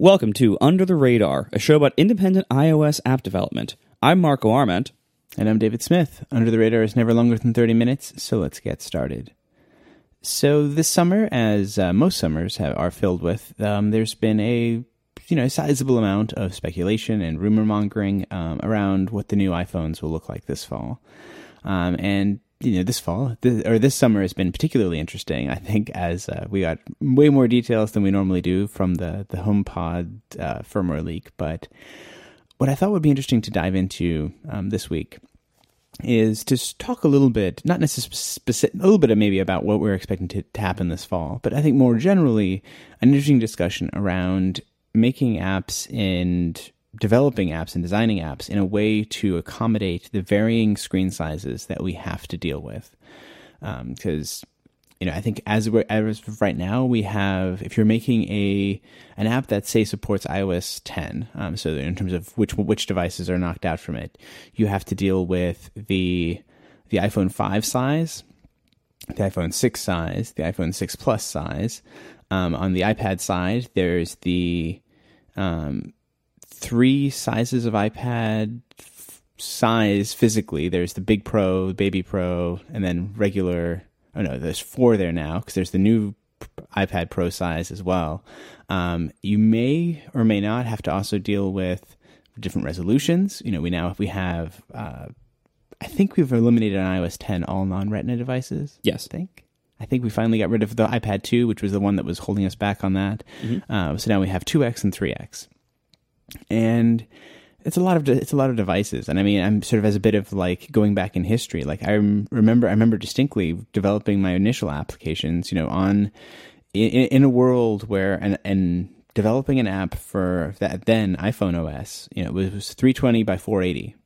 Welcome to Under the Radar, a show about independent iOS app development. I'm Marco Arment. And I'm David Smith. Under the Radar is never longer than 30 minutes, so let's get started. So this summer, as uh, most summers have, are filled with, um, there's been a you know a sizable amount of speculation and rumor mongering um, around what the new iPhones will look like this fall. Um, and you know this fall this, or this summer has been particularly interesting. I think as uh, we got way more details than we normally do from the the HomePod uh, firmware leak. But what I thought would be interesting to dive into um, this week is to talk a little bit, not necessarily specific, a little bit of maybe about what we're expecting to, to happen this fall, but I think more generally an interesting discussion around making apps and developing apps and designing apps in a way to accommodate the varying screen sizes that we have to deal with. Because um, you know, I think as we're as right now, we have if you're making a an app that say supports iOS 10, um, so in terms of which which devices are knocked out from it, you have to deal with the the iPhone 5 size, the iPhone 6 size, the iPhone 6 Plus size. Um, on the iPad side, there's the um, three sizes of iPad f- size physically. There's the Big Pro, Baby Pro, and then regular. Oh no, there's four there now because there's the new iPad Pro size as well. Um, you may or may not have to also deal with different resolutions. You know, we now if we have. Uh, I think we've eliminated on iOS 10 all non-Retina devices. Yes, I think. I think we finally got rid of the iPad 2, which was the one that was holding us back on that. Mm-hmm. Uh, so now we have 2x and 3x and it's a lot of it's a lot of devices. And i mean i'm sort of as a bit of like going back in history like i remember i remember distinctly developing my initial applications you know on in, in a world where and and developing an app for that then iphone os you know it was 320 by 480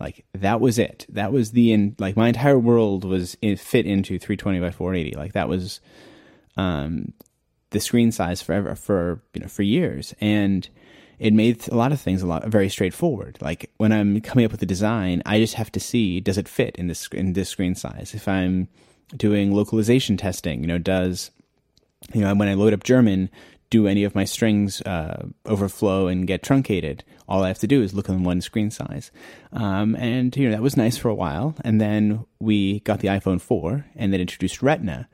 like that was it. That was the in like my entire world was in, fit into 320 by 480 like that was um the screen size forever for you know for years. And it made a lot of things a lot very straightforward. Like when I'm coming up with a design, I just have to see does it fit in this in this screen size. If I'm doing localization testing, you know, does you know when I load up German, do any of my strings uh, overflow and get truncated? All I have to do is look on one screen size, um, and you know that was nice for a while. And then we got the iPhone 4, and then introduced Retina.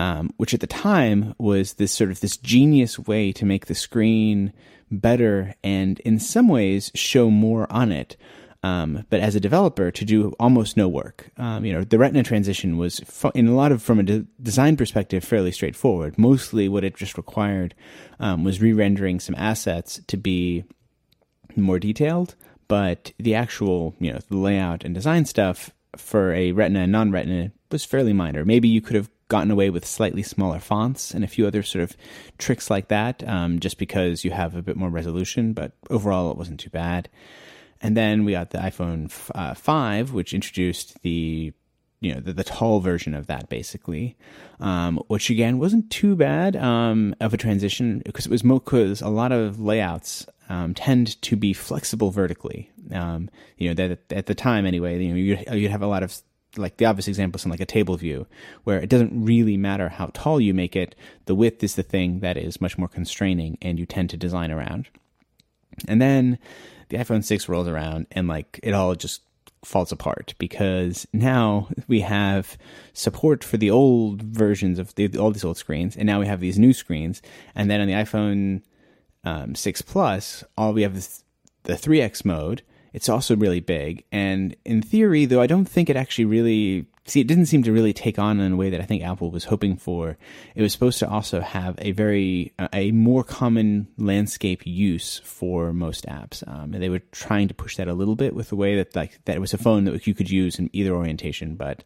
Um, which at the time was this sort of this genius way to make the screen better and in some ways show more on it. Um, but as a developer, to do almost no work. Um, you know, the Retina transition was, in a lot of from a de- design perspective, fairly straightforward. Mostly, what it just required um, was re-rendering some assets to be more detailed. But the actual, you know, the layout and design stuff for a Retina and non-Retina was fairly minor. Maybe you could have gotten away with slightly smaller fonts and a few other sort of tricks like that, um, just because you have a bit more resolution. But overall, it wasn't too bad. And then we got the iPhone uh, 5, which introduced the you know the, the tall version of that basically, um, which again wasn't too bad um, of a transition because it was because a lot of layouts um, tend to be flexible vertically. Um, you know that at the time anyway, you know you'd, you'd have a lot of like the obvious example is in like a table view where it doesn't really matter how tall you make it the width is the thing that is much more constraining and you tend to design around. And then the iphone 6 rolls around and like it all just falls apart because now we have support for the old versions of the, all these old screens and now we have these new screens. And then on the iphone um, 6 plus all we have is the 3x mode it's also really big. And in theory, though I don't think it actually really see it didn't seem to really take on in a way that I think Apple was hoping for. It was supposed to also have a very a more common landscape use for most apps, um, and they were trying to push that a little bit with the way that like that it was a phone that you could use in either orientation, but.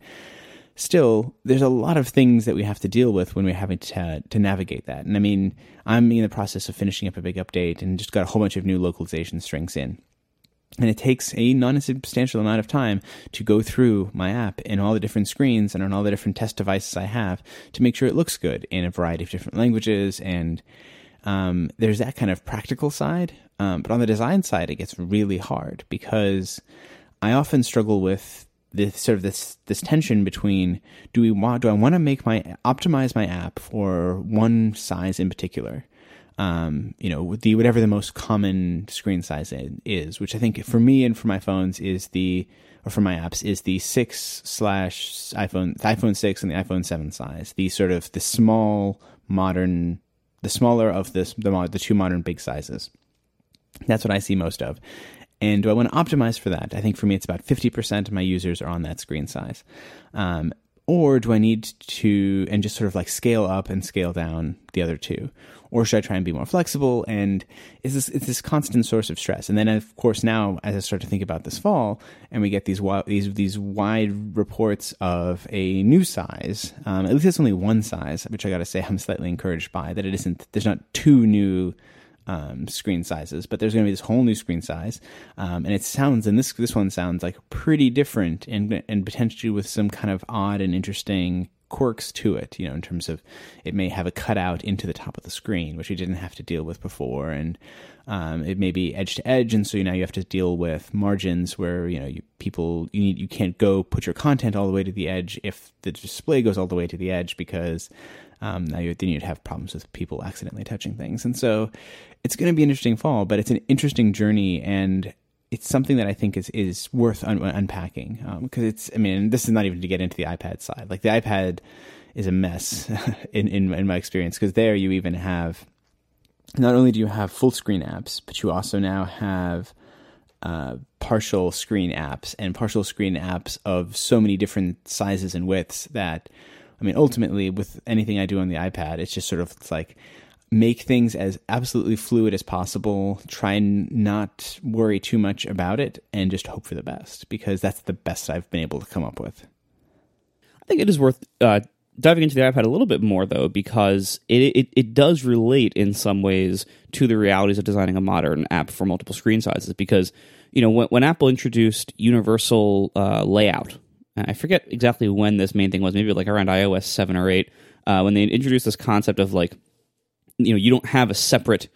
Still, there's a lot of things that we have to deal with when we're having to to navigate that. And I mean, I'm in the process of finishing up a big update and just got a whole bunch of new localization strings in and it takes a non-substantial amount of time to go through my app and all the different screens and on all the different test devices I have to make sure it looks good in a variety of different languages. And um, there's that kind of practical side. Um, but on the design side, it gets really hard because I often struggle with this sort of this this tension between do we want do I want to make my optimize my app for one size in particular um, you know, the whatever the most common screen size is, which I think for me and for my phones is the or for my apps is the six slash iPhone, the iPhone six and the iPhone seven size. The sort of the small modern, the smaller of this the the two modern big sizes. That's what I see most of. And do I want to optimize for that? I think for me, it's about 50% of my users are on that screen size. Um, or do I need to, and just sort of like scale up and scale down the other two? Or should I try and be more flexible? And is this, it's this constant source of stress. And then, of course, now as I start to think about this fall, and we get these these these wide reports of a new size, um, at least it's only one size, which I got to say I'm slightly encouraged by that it isn't. There's not two new um, screen sizes, but there's going to be this whole new screen size, um, and it sounds and this this one sounds like pretty different and and potentially with some kind of odd and interesting quirks to it. You know, in terms of it may have a cutout into the top of the screen, which we didn't have to deal with before, and um, it may be edge to edge, and so now you have to deal with margins where you know you, people you need you can't go put your content all the way to the edge if the display goes all the way to the edge because um, now you, then you'd have problems with people accidentally touching things, and so it's going to be an interesting fall, but it's an interesting journey, and it's something that I think is is worth un- unpacking because um, it's. I mean, this is not even to get into the iPad side. Like the iPad is a mess in, in in my experience because there you even have not only do you have full screen apps, but you also now have uh, partial screen apps and partial screen apps of so many different sizes and widths that I mean, ultimately, with anything I do on the iPad, it's just sort of it's like make things as absolutely fluid as possible. Try and not worry too much about it, and just hope for the best because that's the best I've been able to come up with. I think it is worth uh, diving into the iPad a little bit more, though, because it, it, it does relate in some ways to the realities of designing a modern app for multiple screen sizes. Because you know when, when Apple introduced universal uh, layout I forget exactly when this main thing was, maybe like around iOS 7 or 8, uh, when they introduced this concept of like, you know, you don't have a separate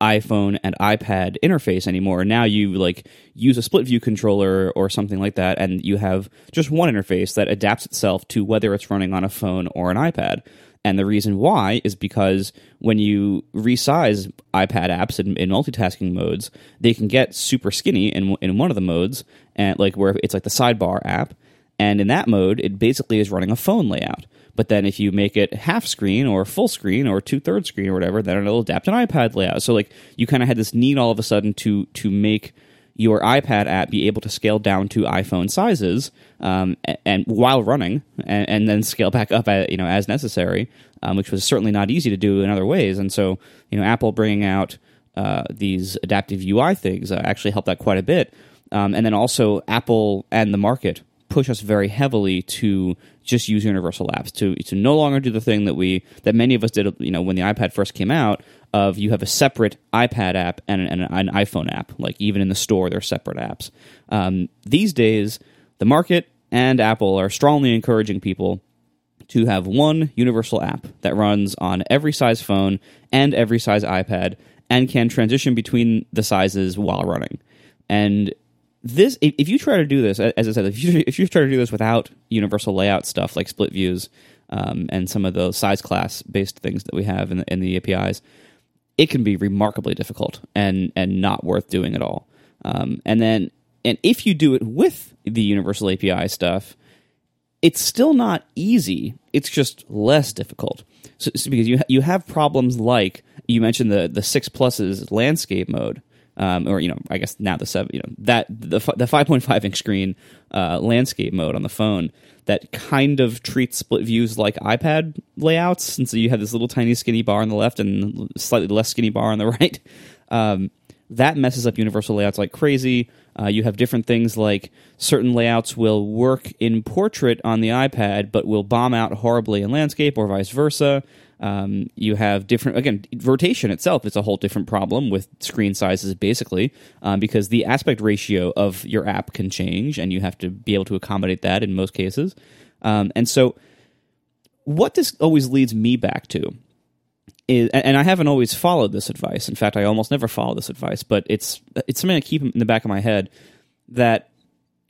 iPhone and iPad interface anymore. Now you like use a split view controller or something like that, and you have just one interface that adapts itself to whether it's running on a phone or an iPad. And the reason why is because when you resize iPad apps in, in, multitasking modes, they can get super skinny in in one of the modes, and like where it's like the sidebar app, and in that mode, it basically is running a phone layout. But then if you make it half screen or full screen or two thirds screen or whatever, then it'll adapt an iPad layout. So like you kind of had this need all of a sudden to to make your iPad app be able to scale down to iPhone sizes, um, and, and, while running, and, and, then scale back up, at, you know, as necessary, um, which was certainly not easy to do in other ways. And so, you know, Apple bringing out uh, these adaptive UI things uh, actually helped that quite a bit. Um, and then also Apple and the market push us very heavily to just use universal apps to to no longer do the thing that we that many of us did you know when the iPad first came out of you have a separate iPad app and an, an iPhone app like even in the store they're separate apps. Um, these days the market and Apple are strongly encouraging people to have one universal app that runs on every size phone and every size iPad and can transition between the sizes while running. And this if you try to do this as i said if you if you try to do this without universal layout stuff like split views um, and some of the size class based things that we have in the, in the apis it can be remarkably difficult and and not worth doing at all. Um, and then and if you do it with the universal api stuff it's still not easy. It's just less difficult. So, so because you you have problems like you mentioned the the six pluses landscape mode um, or you know, I guess now the seven, you know, that the the five point five inch screen uh, landscape mode on the phone that kind of treats split views like iPad layouts, and so you have this little tiny skinny bar on the left and slightly less skinny bar on the right. Um, that messes up universal layouts like crazy. Uh, you have different things like certain layouts will work in portrait on the iPad, but will bomb out horribly in landscape, or vice versa. Um, you have different again rotation itself is a whole different problem with screen sizes basically um, because the aspect ratio of your app can change and you have to be able to accommodate that in most cases. Um, and so what this always leads me back to is and I haven't always followed this advice. In fact I almost never follow this advice but it's it's something I keep in the back of my head that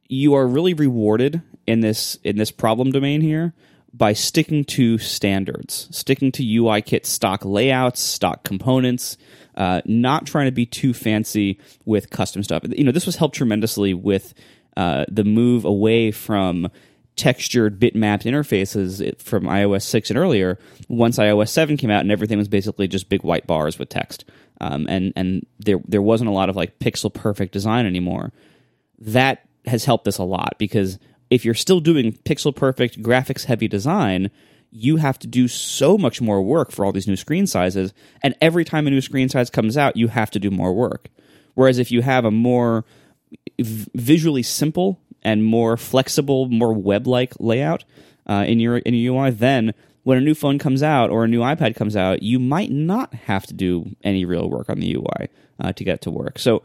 you are really rewarded in this in this problem domain here by sticking to standards, sticking to UIKit stock layouts, stock components, uh, not trying to be too fancy with custom stuff. You know, this was helped tremendously with uh, the move away from textured bitmapped interfaces from iOS 6 and earlier once iOS 7 came out and everything was basically just big white bars with text. Um, and and there there wasn't a lot of like pixel perfect design anymore. That has helped us a lot because if you're still doing pixel perfect graphics heavy design, you have to do so much more work for all these new screen sizes and every time a new screen size comes out, you have to do more work. Whereas if you have a more visually simple and more flexible, more web-like layout uh, in your in your UI, then when a new phone comes out or a new iPad comes out, you might not have to do any real work on the UI uh, to get it to work. So,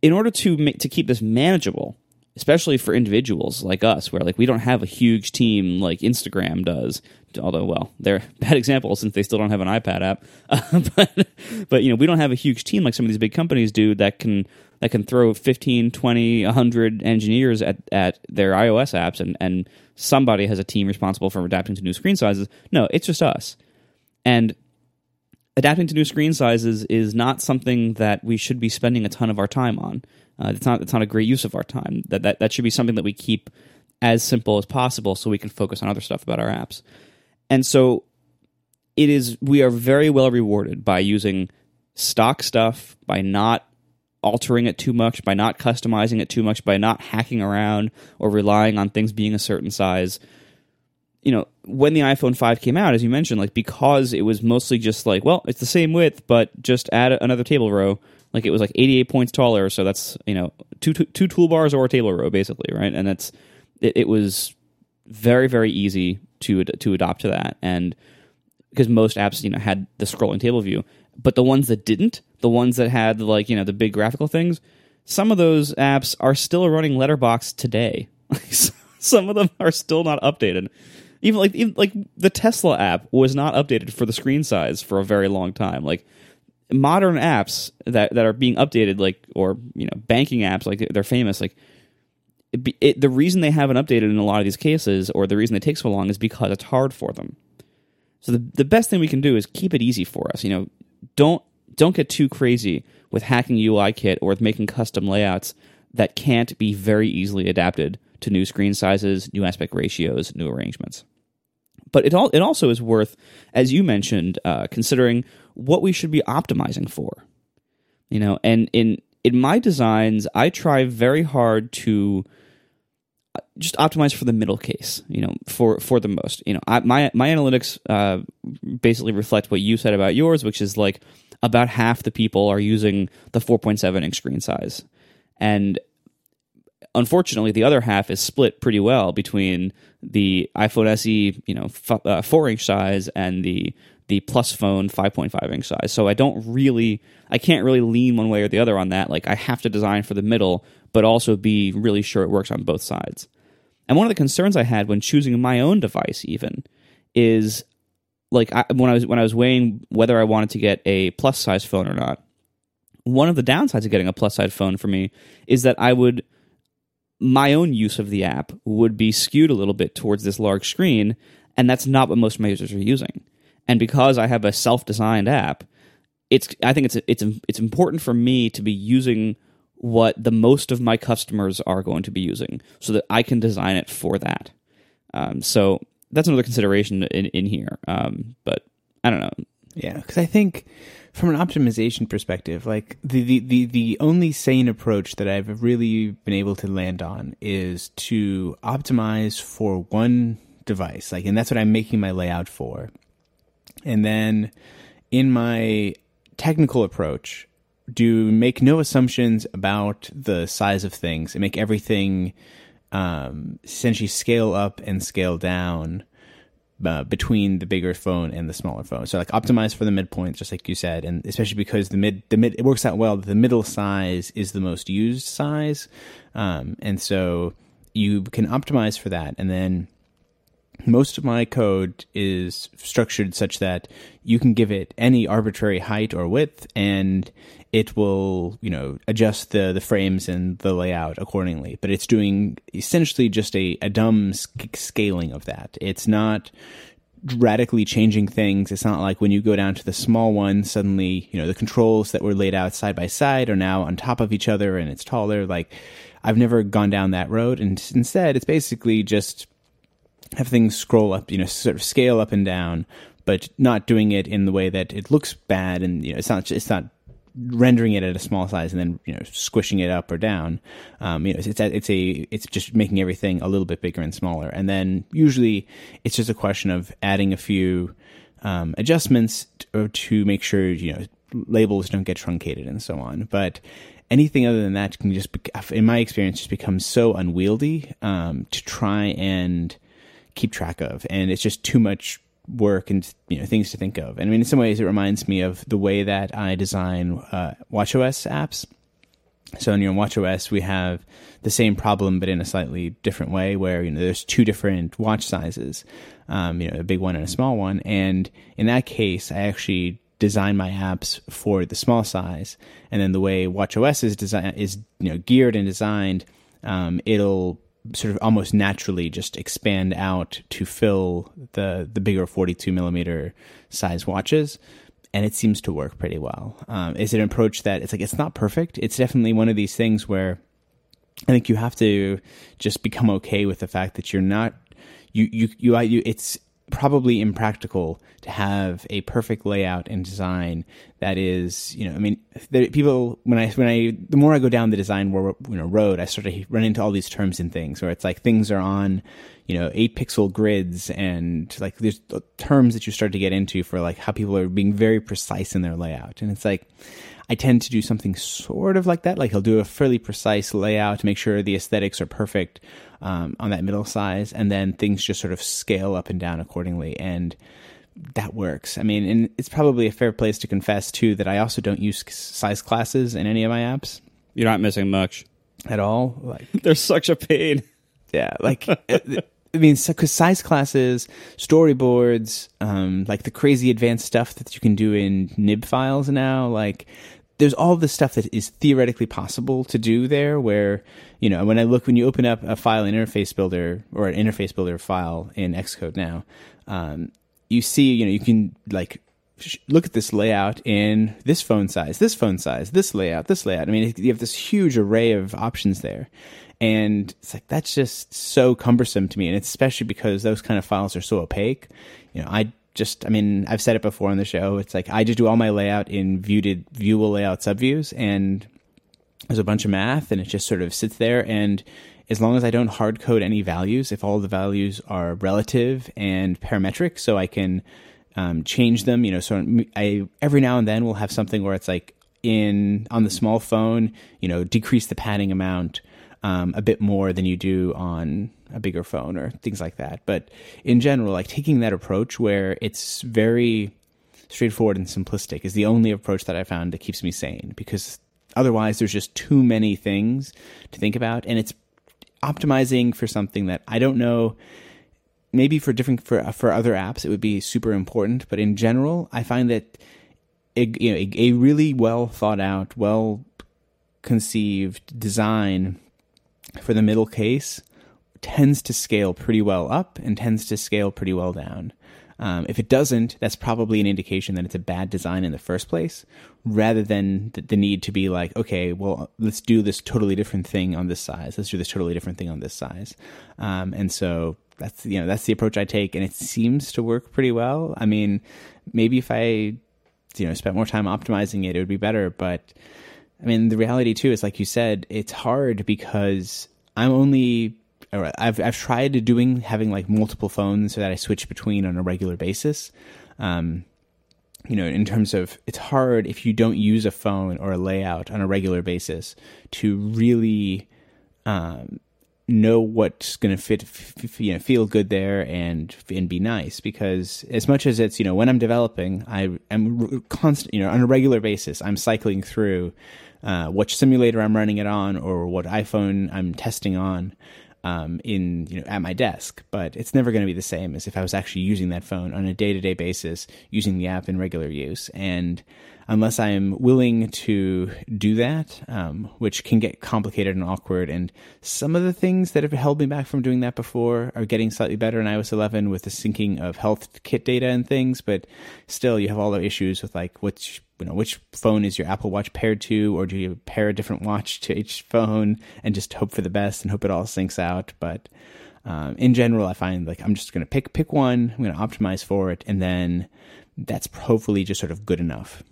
in order to make to keep this manageable, especially for individuals like us, where like we don't have a huge team like Instagram does. Although, well, they're bad example since they still don't have an iPad app. But, but you know, we don't have a huge team like some of these big companies do that can that can throw 15, 20, 100 engineers at, at their iOS apps and, and somebody has a team responsible for adapting to new screen sizes. No, it's just us. And adapting to new screen sizes is not something that we should be spending a ton of our time on. Uh, it's not it's not a great use of our time. That, that that should be something that we keep as simple as possible so we can focus on other stuff about our apps. And so it is we are very well rewarded by using stock stuff, by not altering it too much, by not customizing it too much, by not hacking around or relying on things being a certain size. You know, when the iPhone 5 came out, as you mentioned, like because it was mostly just like, well, it's the same width, but just add another table row. Like it was like 88 points taller, so that's you know two two, two toolbars or a table row basically, right? And that's it, it was very very easy to to adopt to that, and because most apps you know had the scrolling table view, but the ones that didn't, the ones that had like you know the big graphical things, some of those apps are still running Letterbox today. some of them are still not updated. Even like even, like the Tesla app was not updated for the screen size for a very long time. Like modern apps that that are being updated, like or you know banking apps, like they're famous. Like it, it, the reason they haven't updated in a lot of these cases, or the reason they take so long, is because it's hard for them. So the the best thing we can do is keep it easy for us. You know, don't don't get too crazy with hacking UIKit or with making custom layouts that can't be very easily adapted to new screen sizes, new aspect ratios, new arrangements. But it all it also is worth, as you mentioned, uh, considering what we should be optimizing for. You know, and in in my designs, I try very hard to uh, just optimize for the middle case, you know, for for the most. You know, I, my my analytics uh, basically reflect what you said about yours, which is like about half the people are using the 4.7 inch screen size. And unfortunately, the other half is split pretty well between the iPhone SE, you know, f- uh, four inch size and the the Plus phone 5.5 inch size. So I don't really, I can't really lean one way or the other on that. Like I have to design for the middle, but also be really sure it works on both sides. And one of the concerns I had when choosing my own device, even, is like I, when I was when I was weighing whether I wanted to get a plus size phone or not. One of the downsides of getting a plus size phone for me is that I would my own use of the app would be skewed a little bit towards this large screen, and that's not what most of my users are using. And because I have a self designed app, it's I think it's it's it's important for me to be using what the most of my customers are going to be using, so that I can design it for that. Um, so that's another consideration in in here. Um, but I don't know. Yeah, because I think from an optimization perspective, like the, the, the, the only sane approach that I've really been able to land on is to optimize for one device. Like, and that's what I'm making my layout for. And then in my technical approach, do make no assumptions about the size of things and make everything um, essentially scale up and scale down uh, between the bigger phone and the smaller phone. So like optimize for the midpoint, just like you said, and especially because the mid the mid it works out well. The middle size is the most used size, um, and so you can optimize for that, and then most of my code is structured such that you can give it any arbitrary height or width and it will you know adjust the the frames and the layout accordingly. But it's doing essentially just a, a dumb scaling of that. It's not radically changing things. It's not like when you go down to the small one suddenly you know the controls that were laid out side by side are now on top of each other and it's taller. Like i've never gone down that road. And instead it's basically just have things scroll up, you know, sort of scale up and down, but not doing it in the way that it looks bad and you know it's not it's not rendering it at a small size and then you know squishing it up or down. Um, you know, it's it's a, it's a it's just making everything a little bit bigger and smaller, and then usually it's just a question of adding a few um, adjustments to, to make sure you know labels don't get truncated and so on. But anything other than that can just, in my experience, just become so unwieldy um, to try and keep track of, and it's just too much work and you know things to think of. And I mean, in some ways, it reminds me of the way that I design uh, WatchOS apps. So in your WatchOS, we have the same problem, but in a slightly different way, where you know there's two different watch sizes, um, you know, a big one and a small one. And in that case, I actually design my apps for the small size, and then the way WatchOS is design is you know geared and designed, um, it'll sort of almost naturally just expand out to fill the the bigger 42 millimeter size watches. And it seems to work pretty well. Um, is it an approach that it's like it's not perfect. It's definitely one of these things where i think you have to just become okay with the fact that you're not you you you, you it's probably impractical to have a perfect layout and design that is, you know, I mean, people when I when I the more I go down the design world you know road, I start to run into all these terms and things where it's like things are on, you know, eight pixel grids and like there's terms that you start to get into for like how people are being very precise in their layout, and it's like. I tend to do something sort of like that. Like he'll do a fairly precise layout to make sure the aesthetics are perfect um, on that middle size, and then things just sort of scale up and down accordingly. And that works. I mean, and it's probably a fair place to confess too that I also don't use size classes in any of my apps. You're not missing much at all. Like they're such a pain. Yeah, like. I mean, because size classes, storyboards, um, like the crazy advanced stuff that you can do in nib files now, like there's all this stuff that is theoretically possible to do there where you know when i look when you open up a file in interface builder or an interface builder file in xcode now um, you see you know you can like look at this layout in this phone size this phone size this layout this layout. I mean you have this huge array of options there. And it's like that's just so cumbersome to me. And it's especially because those kind of files are so opaque. You know i just, I mean, I've said it before on the show. It's like I just do all my layout in viewed viewable layout subviews, and there's a bunch of math, and it just sort of sits there. And as long as I don't hard code any values, if all the values are relative and parametric, so I can um, change them, you know, so I every now and then we'll have something where it's like in on the small phone, you know, decrease the padding amount um, a bit more than you do on a bigger phone or things like that. But in general, like taking that approach where it's very straightforward and simplistic is the only approach that I found that keeps me sane because otherwise there's just too many things to think about and it's optimizing for something that I don't know maybe for different for for other apps it would be super important but in general I find that a, you know a, a really well thought out well conceived design for the middle case tends to scale pretty well up and tends to scale pretty well down. Um, if it doesn't, that's probably an indication that it's a bad design in the first place, rather than the, the, need to be like, okay, well, let's do this totally different thing on this size. Let's do this totally different thing on this size. Um, and so that's you know that's the approach I take, and it seems to work pretty well. I mean, maybe if I you know spent more time optimizing it, it would be better. But I mean, the reality too is like you said, it's hard because I'm only I've I've tried doing having like multiple phones so that I switch between on a regular basis. Um, you know, in terms of it's hard if you don't use a phone or a layout on a regular basis to really um, know what's going to fit, f- you know, feel good there and and be nice. Because as much as it's you know when I'm developing, I am constant, you know, on a regular basis, I'm cycling through uh, which simulator I'm running it on or what iPhone I'm testing on um, in you know at my desk, but it's never going to be the same as if I was actually using that phone on a day to day basis, using the app in regular use. And unless I am willing to do that, um, which can get complicated and awkward, and some of the things that have held me back from doing that before are getting slightly better in iOS 11 with the syncing of health kit data and things, but still you have all the issues with like which you know which phone is your Apple Watch paired to, or do you pair a different watch to each phone and just hope for the best and hope it all syncs out? But um, in general, I find like I'm just going to pick pick one, I'm going to optimize for it, and then that's hopefully just sort of good enough.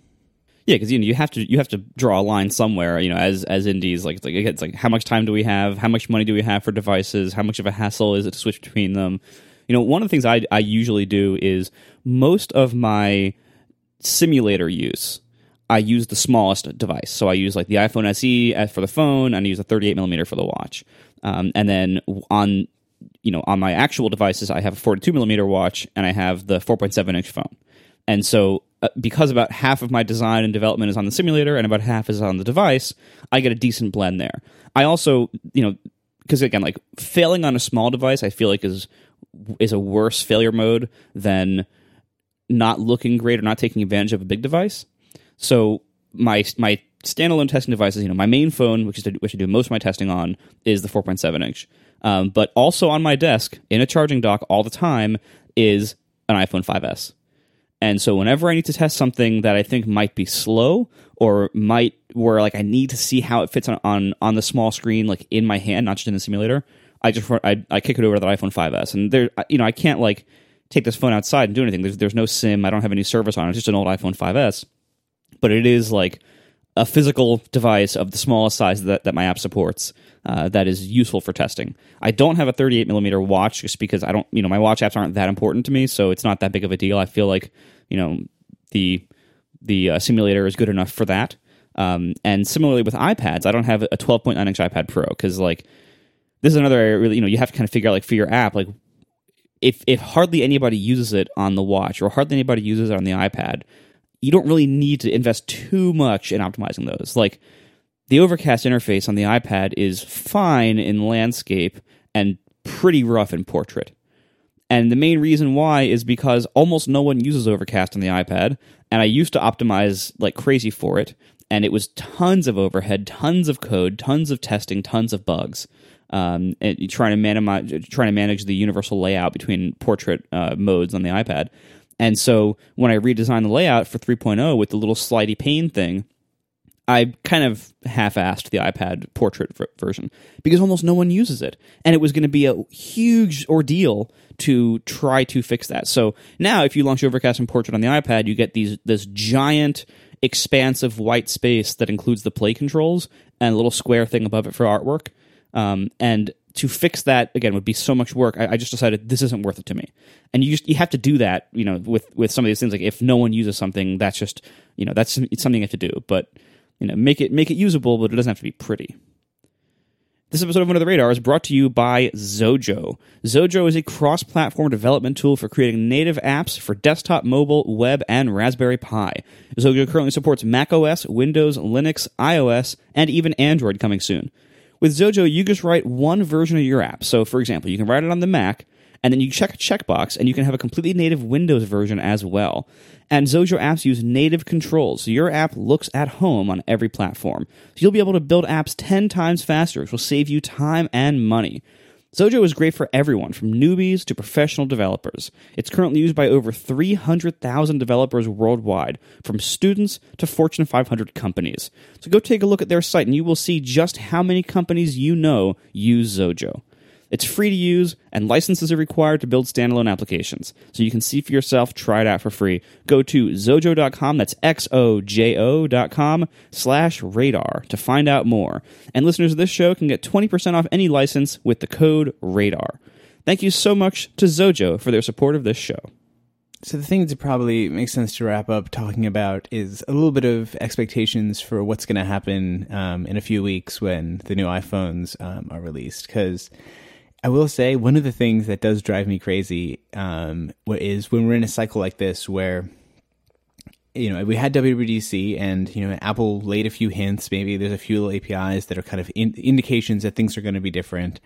Yeah, because you know you have to you have to draw a line somewhere. You know, as as indies, like it's like it's like how much time do we have? How much money do we have for devices? How much of a hassle is it to switch between them? You know, one of the things I I usually do is most of my simulator use, I use the smallest device. So I use like the iPhone SE for the phone, and I use a 38 millimeter for the watch. Um, and then on you know on my actual devices, I have a 42 millimeter watch, and I have the 4.7 inch phone. And so uh, because about half of my design and development is on the simulator and about half is on the device, I get a decent blend there. I also, you know, because again, like failing on a small device, I feel like is is a worse failure mode than not looking great or not taking advantage of a big device. So my my standalone testing devices, you know, my main phone, which is which I do most of my testing on, is the 4.7 inch. Um, but also on my desk in a charging dock all the time is an iPhone 5s. And so whenever I need to test something that I think might be slow or might where like I need to see how it fits on on, on the small screen, like in my hand, not just in the simulator, I just I, I kick it over to the iPhone 5s. And there, you know, I can't like take this phone outside and do anything. There's there's no SIM. I don't have any service on it. It's just an old iPhone 5s. But it is like a physical device of the smallest size that, that my app supports uh, that is useful for testing. I don't have a 38 millimeter watch just because I don't, you know, my watch apps aren't that important to me, so it's not that big of a deal. I feel like, you know, the the uh, simulator is good enough for that. Um, and similarly with iPads, I don't have a 12.9 inch iPad Pro because like this is another area really, you know, you have to kind of figure out like for your app, like if if hardly anybody uses it on the watch or hardly anybody uses it on the iPad, you don't really need to invest too much in optimizing those. Like the overcast interface on the iPad is fine in landscape and pretty rough in portrait. And the main reason why is because almost no one uses overcast on the iPad, and I used to optimize like crazy for it, and it was tons of overhead, tons of code, tons of testing, tons of bugs. Um, and trying to manage trying to manage the universal layout between portrait uh, modes on the iPad. And so when I redesigned the layout for 3.0 with the little slidey pane thing, I kind of half-assed the iPad portrait version because almost no one uses it, and it was going to be a huge ordeal to try to fix that. So now, if you launch Overcast and Portrait on the iPad, you get these this giant expansive white space that includes the play controls and a little square thing above it for artwork. Um, and to fix that again would be so much work. I, I, just decided this isn't worth it to me. And you just you have to do that, you know, with with some of these things. Like if no one uses something, that's just you know that's it's something you have to do. But you know, make it make it usable, but it doesn't have to be pretty. This episode of Under the Radar is brought to you by Xojo. Xojo is a cross platform development tool for creating native apps for desktop, mobile, web, and Raspberry Pi. Xojo currently supports Mac OS, Windows, Linux, iOS, and even Android coming soon. With Xojo, you just write one version of your app. So, for example, you can write it on the Mac, and then you check a checkbox, and you can have a completely native Windows version as well. And Xojo apps use native controls, so your app looks at home on every platform. So you'll be able to build apps 10 times faster, which will save you time and money. Xojo is great for everyone, from newbies to professional developers. It's currently used by over 300,000 developers worldwide, from students to Fortune 500 companies. So go take a look at their site and you will see just how many companies you know use Xojo. It's free to use, and licenses are required to build standalone applications. So you can see for yourself, try it out for free. Go to xojo.com, that's X-O-J-O.com slash radar to find out more. And listeners of this show can get 20% off any license with the code RADAR. Thank you so much to Xojo for their support of this show. So the thing that probably makes sense to wrap up talking about is a little bit of expectations for what's going to happen um, in a few weeks when the new iPhones um, are released. Because I will say one of the things that does drive me crazy um, is when we're in a cycle like this where you know we had WWDC and you know Apple laid a few hints. Maybe there's a few little APIs that are kind of in, indications that things are going to be different.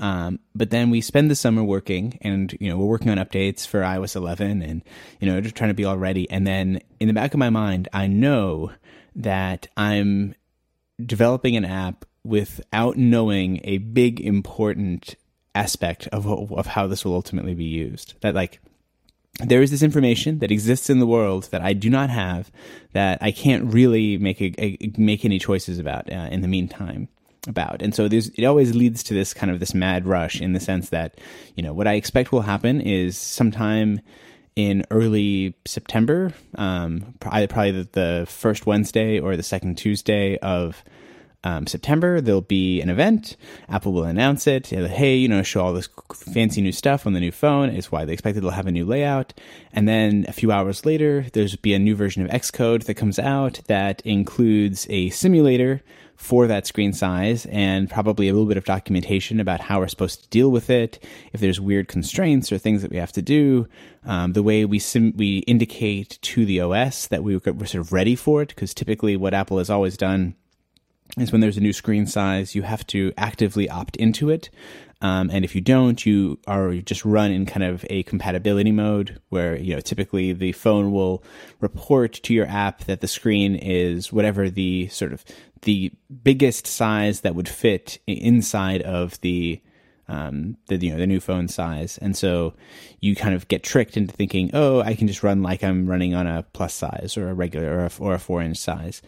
Um, but then we spend the summer working, and you know we're working on updates for iOS 11, and you know just trying to be all ready. And then in the back of my mind, I know that I'm developing an app without knowing a big important aspect of of how this will ultimately be used. That like there is this information that exists in the world that I do not have that I can't really make a, a make any choices about uh, in the meantime about. And so it always leads to this kind of this mad rush in the sense that, you know, what I expect will happen is sometime in early September, um, probably, the first Wednesday or the second Tuesday of um, September, there'll be an event. Apple will announce it. Hey, you know, show all this fancy new stuff on the new phone. It's why they expect it'll have a new layout. And then a few hours later, there's be a new version of Xcode that comes out that includes a simulator for that screen size and probably a little bit of documentation about how we're supposed to deal with it. If there's weird constraints or things that we have to do, um, the way we sim- we indicate to the OS that we we're sort of ready for it, because typically what Apple has always done is when there's a new screen size, you have to actively opt into it. Um, and if you don't, you are just run in kind of a compatibility mode where, you know, typically the phone will report to your app that the screen is whatever the sort of the biggest size that would fit inside of the, um, the, you know, the new phone size. And so you kind of get tricked into thinking, oh, I can just run like I'm running on a plus size or a regular or a, or a four inch size.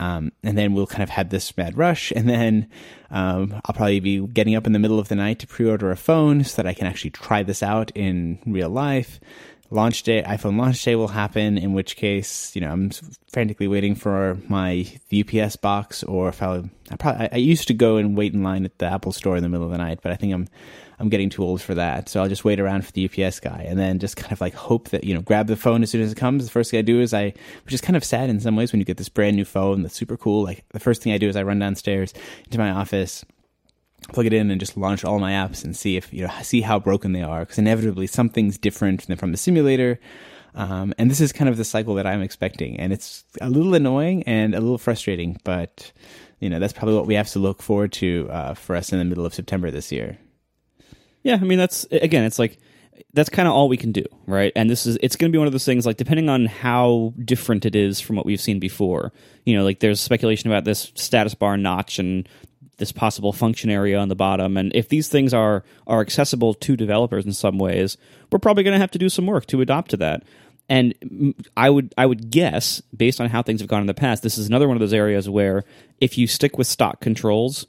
Um, and then we'll kind of have this mad rush, and then um, I'll probably be getting up in the middle of the night to pre-order a phone so that I can actually try this out in real life. Launch day, iPhone launch day will happen, in which case, you know, I'm frantically waiting for my UPS box, or if I, I probably I used to go and wait in line at the Apple Store in the middle of the night, but I think I'm I'm getting too old for that. So I'll just wait around for the UPS guy and then just kind of like hope that, you know, grab the phone as soon as it comes. The first thing I do is I, which is kind of sad in some ways when you get this brand new phone that's super cool. Like the first thing I do is I run downstairs into my office, plug it in and just launch all my apps and see if, you know, see how broken they are. Cause inevitably something's different than from the simulator. Um, and this is kind of the cycle that I'm expecting. And it's a little annoying and a little frustrating, but you know, that's probably what we have to look forward to uh, for us in the middle of September this year. Yeah, I mean that's again, it's like that's kind of all we can do, right? And this is it's going to be one of those things like depending on how different it is from what we've seen before. You know, like there's speculation about this status bar notch and this possible function area on the bottom and if these things are are accessible to developers in some ways, we're probably going to have to do some work to adopt to that. And I would I would guess based on how things have gone in the past, this is another one of those areas where if you stick with stock controls,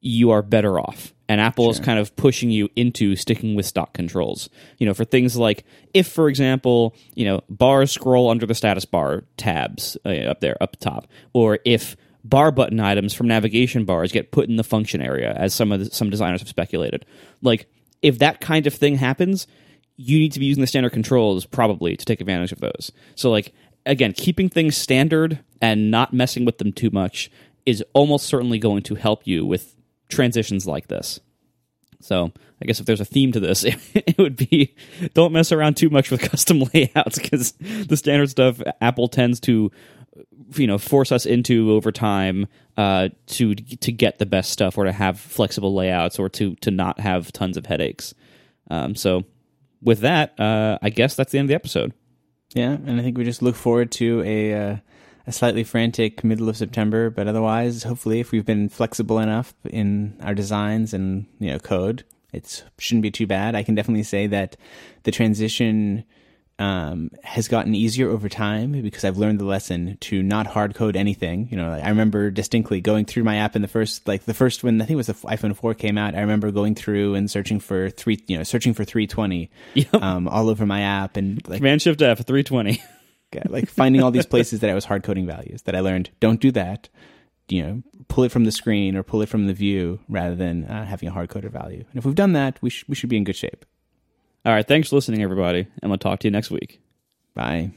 you are better off. And Apple sure. is kind of pushing you into sticking with stock controls. You know, for things like if, for example, you know, bars scroll under the status bar tabs uh, up there, up top, or if bar button items from navigation bars get put in the function area, as some of the, some designers have speculated. Like, if that kind of thing happens, you need to be using the standard controls probably to take advantage of those. So, like, again, keeping things standard and not messing with them too much is almost certainly going to help you with transitions like this. So I guess if there's a theme to this, it, it would be don't mess around too much with custom layouts because the standard stuff Apple tends to you know force us into over time uh, to to get the best stuff or to have flexible layouts or to to not have tons of headaches. Um, so with that, uh, I guess that's the end of the episode. Yeah, and I think we just look forward to a. Uh a slightly frantic middle of September, but otherwise, hopefully, if we've been flexible enough in our designs and you know code, it shouldn't be too bad. I can definitely say that the transition um, has gotten easier over time because I've learned the lesson to not hard code anything. You know, I remember distinctly going through my app in the first, like the first when I think it was the iPhone 4 came out. I remember going through and searching for three, you know, searching for 320 yep. um, all over my app and like Command Shift F 320. like finding all these places that I was hard coding values that I learned don't do that. You know, pull it from the screen or pull it from the view rather than uh, having a hard coded value. And if we've done that, we sh- we should be in good shape. All right, thanks for listening, everybody, and we'll talk to you next week. Bye.